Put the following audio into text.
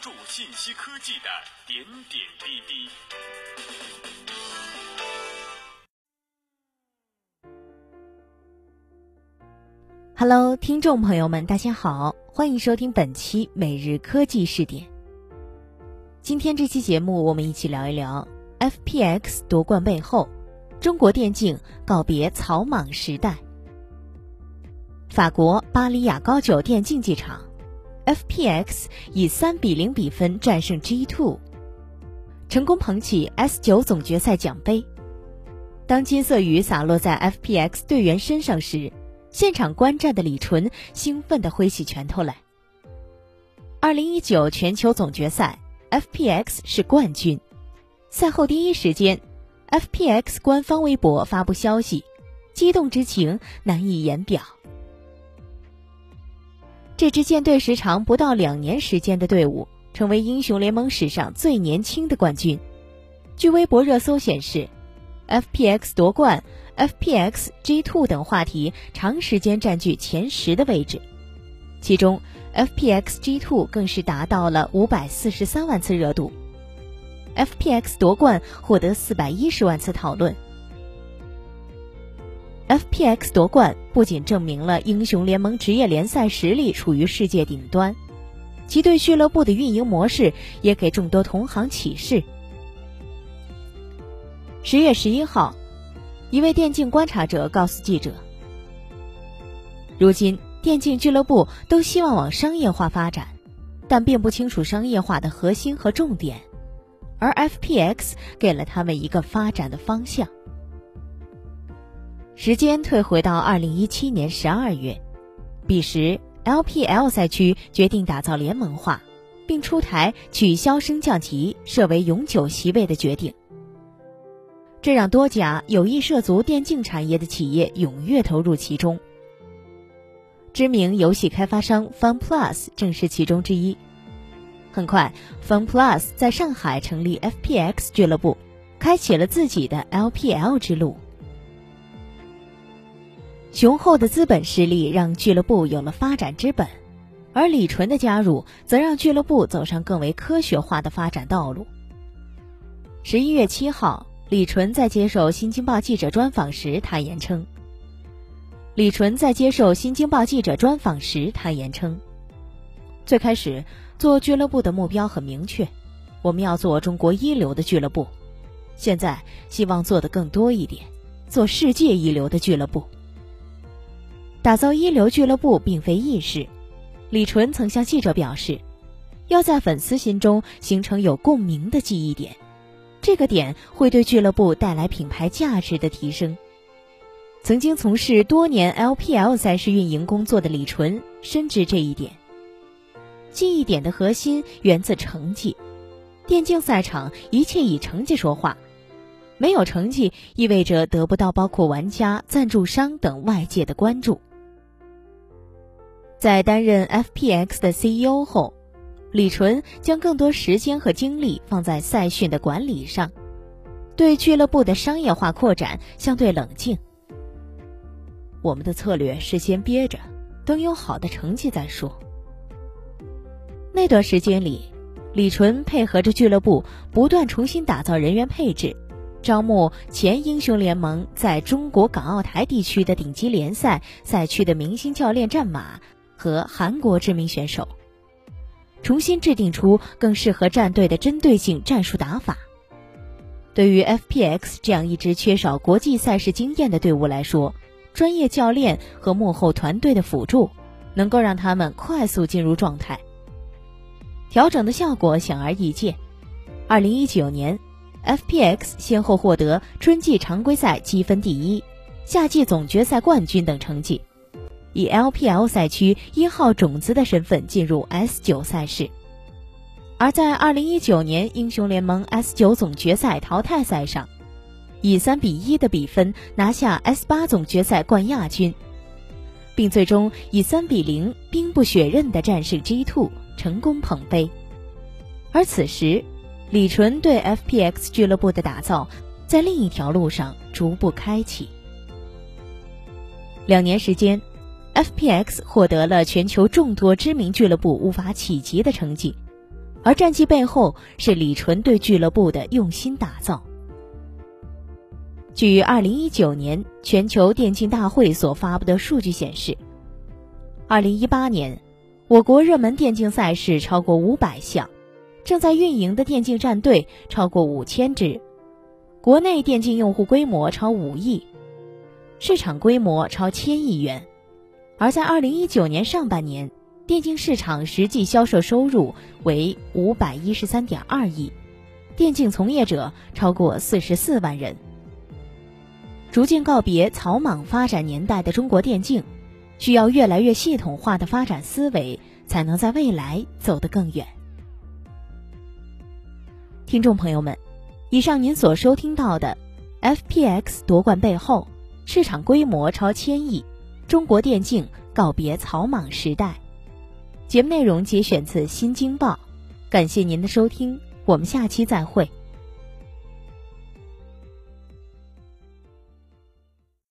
注信息科技的点点滴滴。Hello，听众朋友们，大家好，欢迎收听本期每日科技视点。今天这期节目，我们一起聊一聊 FPX 夺冠背后，中国电竞告别草莽时代。法国巴黎雅高酒店竞技场。FPX 以三比零比分战胜 G2，成功捧起 S9 总决赛奖杯。当金色雨洒落在 FPX 队员身上时，现场观战的李纯兴奋地挥起拳头来。二零一九全球总决赛，FPX 是冠军。赛后第一时间，FPX 官方微博发布消息，激动之情难以言表。这支建队时长不到两年时间的队伍，成为英雄联盟史上最年轻的冠军。据微博热搜显示，FPX 夺冠、FPX G2 等话题长时间占据前十的位置，其中 FPX G2 更是达到了五百四十三万次热度，FPX 夺冠获得四百一十万次讨论。FPX 夺冠不仅证明了英雄联盟职业联赛实力处于世界顶端，其对俱乐部的运营模式也给众多同行启示。十月十一号，一位电竞观察者告诉记者：“如今电竞俱乐部都希望往商业化发展，但并不清楚商业化的核心和重点，而 FPX 给了他们一个发展的方向。”时间退回到二零一七年十二月，彼时 LPL 赛区决定打造联盟化，并出台取消升降级设为永久席位的决定。这让多家有意涉足电竞产业的企业踊跃投入其中。知名游戏开发商 FunPlus 正是其中之一。很快，FunPlus 在上海成立 FPX 俱乐部，开启了自己的 LPL 之路。雄厚的资本实力让俱乐部有了发展之本，而李纯的加入则让俱乐部走上更为科学化的发展道路。十一月七号，李纯在接受《新京报》记者专访时坦言称：“李纯在接受《新京报》记者专访时坦言称，最开始做俱乐部的目标很明确，我们要做中国一流的俱乐部，现在希望做的更多一点，做世界一流的俱乐部。”打造一流俱乐部并非易事，李纯曾向记者表示，要在粉丝心中形成有共鸣的记忆点，这个点会对俱乐部带来品牌价值的提升。曾经从事多年 LPL 赛事运营工作的李纯深知这一点。记忆点的核心源自成绩，电竞赛场一切以成绩说话，没有成绩意味着得不到包括玩家、赞助商等外界的关注。在担任 FPX 的 CEO 后，李纯将更多时间和精力放在赛训的管理上，对俱乐部的商业化扩展相对冷静。我们的策略是先憋着，等有好的成绩再说。那段时间里，李纯配合着俱乐部不断重新打造人员配置，招募前英雄联盟在中国港澳台地区的顶级联赛赛区的明星教练战马。和韩国知名选手，重新制定出更适合战队的针对性战术打法。对于 FPX 这样一支缺少国际赛事经验的队伍来说，专业教练和幕后团队的辅助，能够让他们快速进入状态。调整的效果显而易见。二零一九年，FPX 先后获得春季常规赛积分第一、夏季总决赛冠军等成绩。以 LPL 赛区一号种子的身份进入 S9 赛事，而在2019年英雄联盟 S9 总决赛淘汰赛上，以3比1的比分拿下 S8 总决赛冠亚军，并最终以3比0兵不血刃的战胜 G Two，成功捧杯。而此时，李纯对 FPX 俱乐部的打造在另一条路上逐步开启。两年时间。FPX 获得了全球众多知名俱乐部无法企及的成绩，而战绩背后是李纯对俱乐部的用心打造。据二零一九年全球电竞大会所发布的数据显示，二零一八年，我国热门电竞赛事超过五百项，正在运营的电竞战队超过五千支，国内电竞用户规模超五亿，市场规模超千亿元。而在二零一九年上半年，电竞市场实际销售收入为五百一十三点二亿，电竞从业者超过四十四万人。逐渐告别草莽发展年代的中国电竞，需要越来越系统化的发展思维，才能在未来走得更远。听众朋友们，以上您所收听到的，FPX 夺冠背后，市场规模超千亿，中国电竞告别草莽时代。节目内容节选自《新京报》，感谢您的收听，我们下期再会。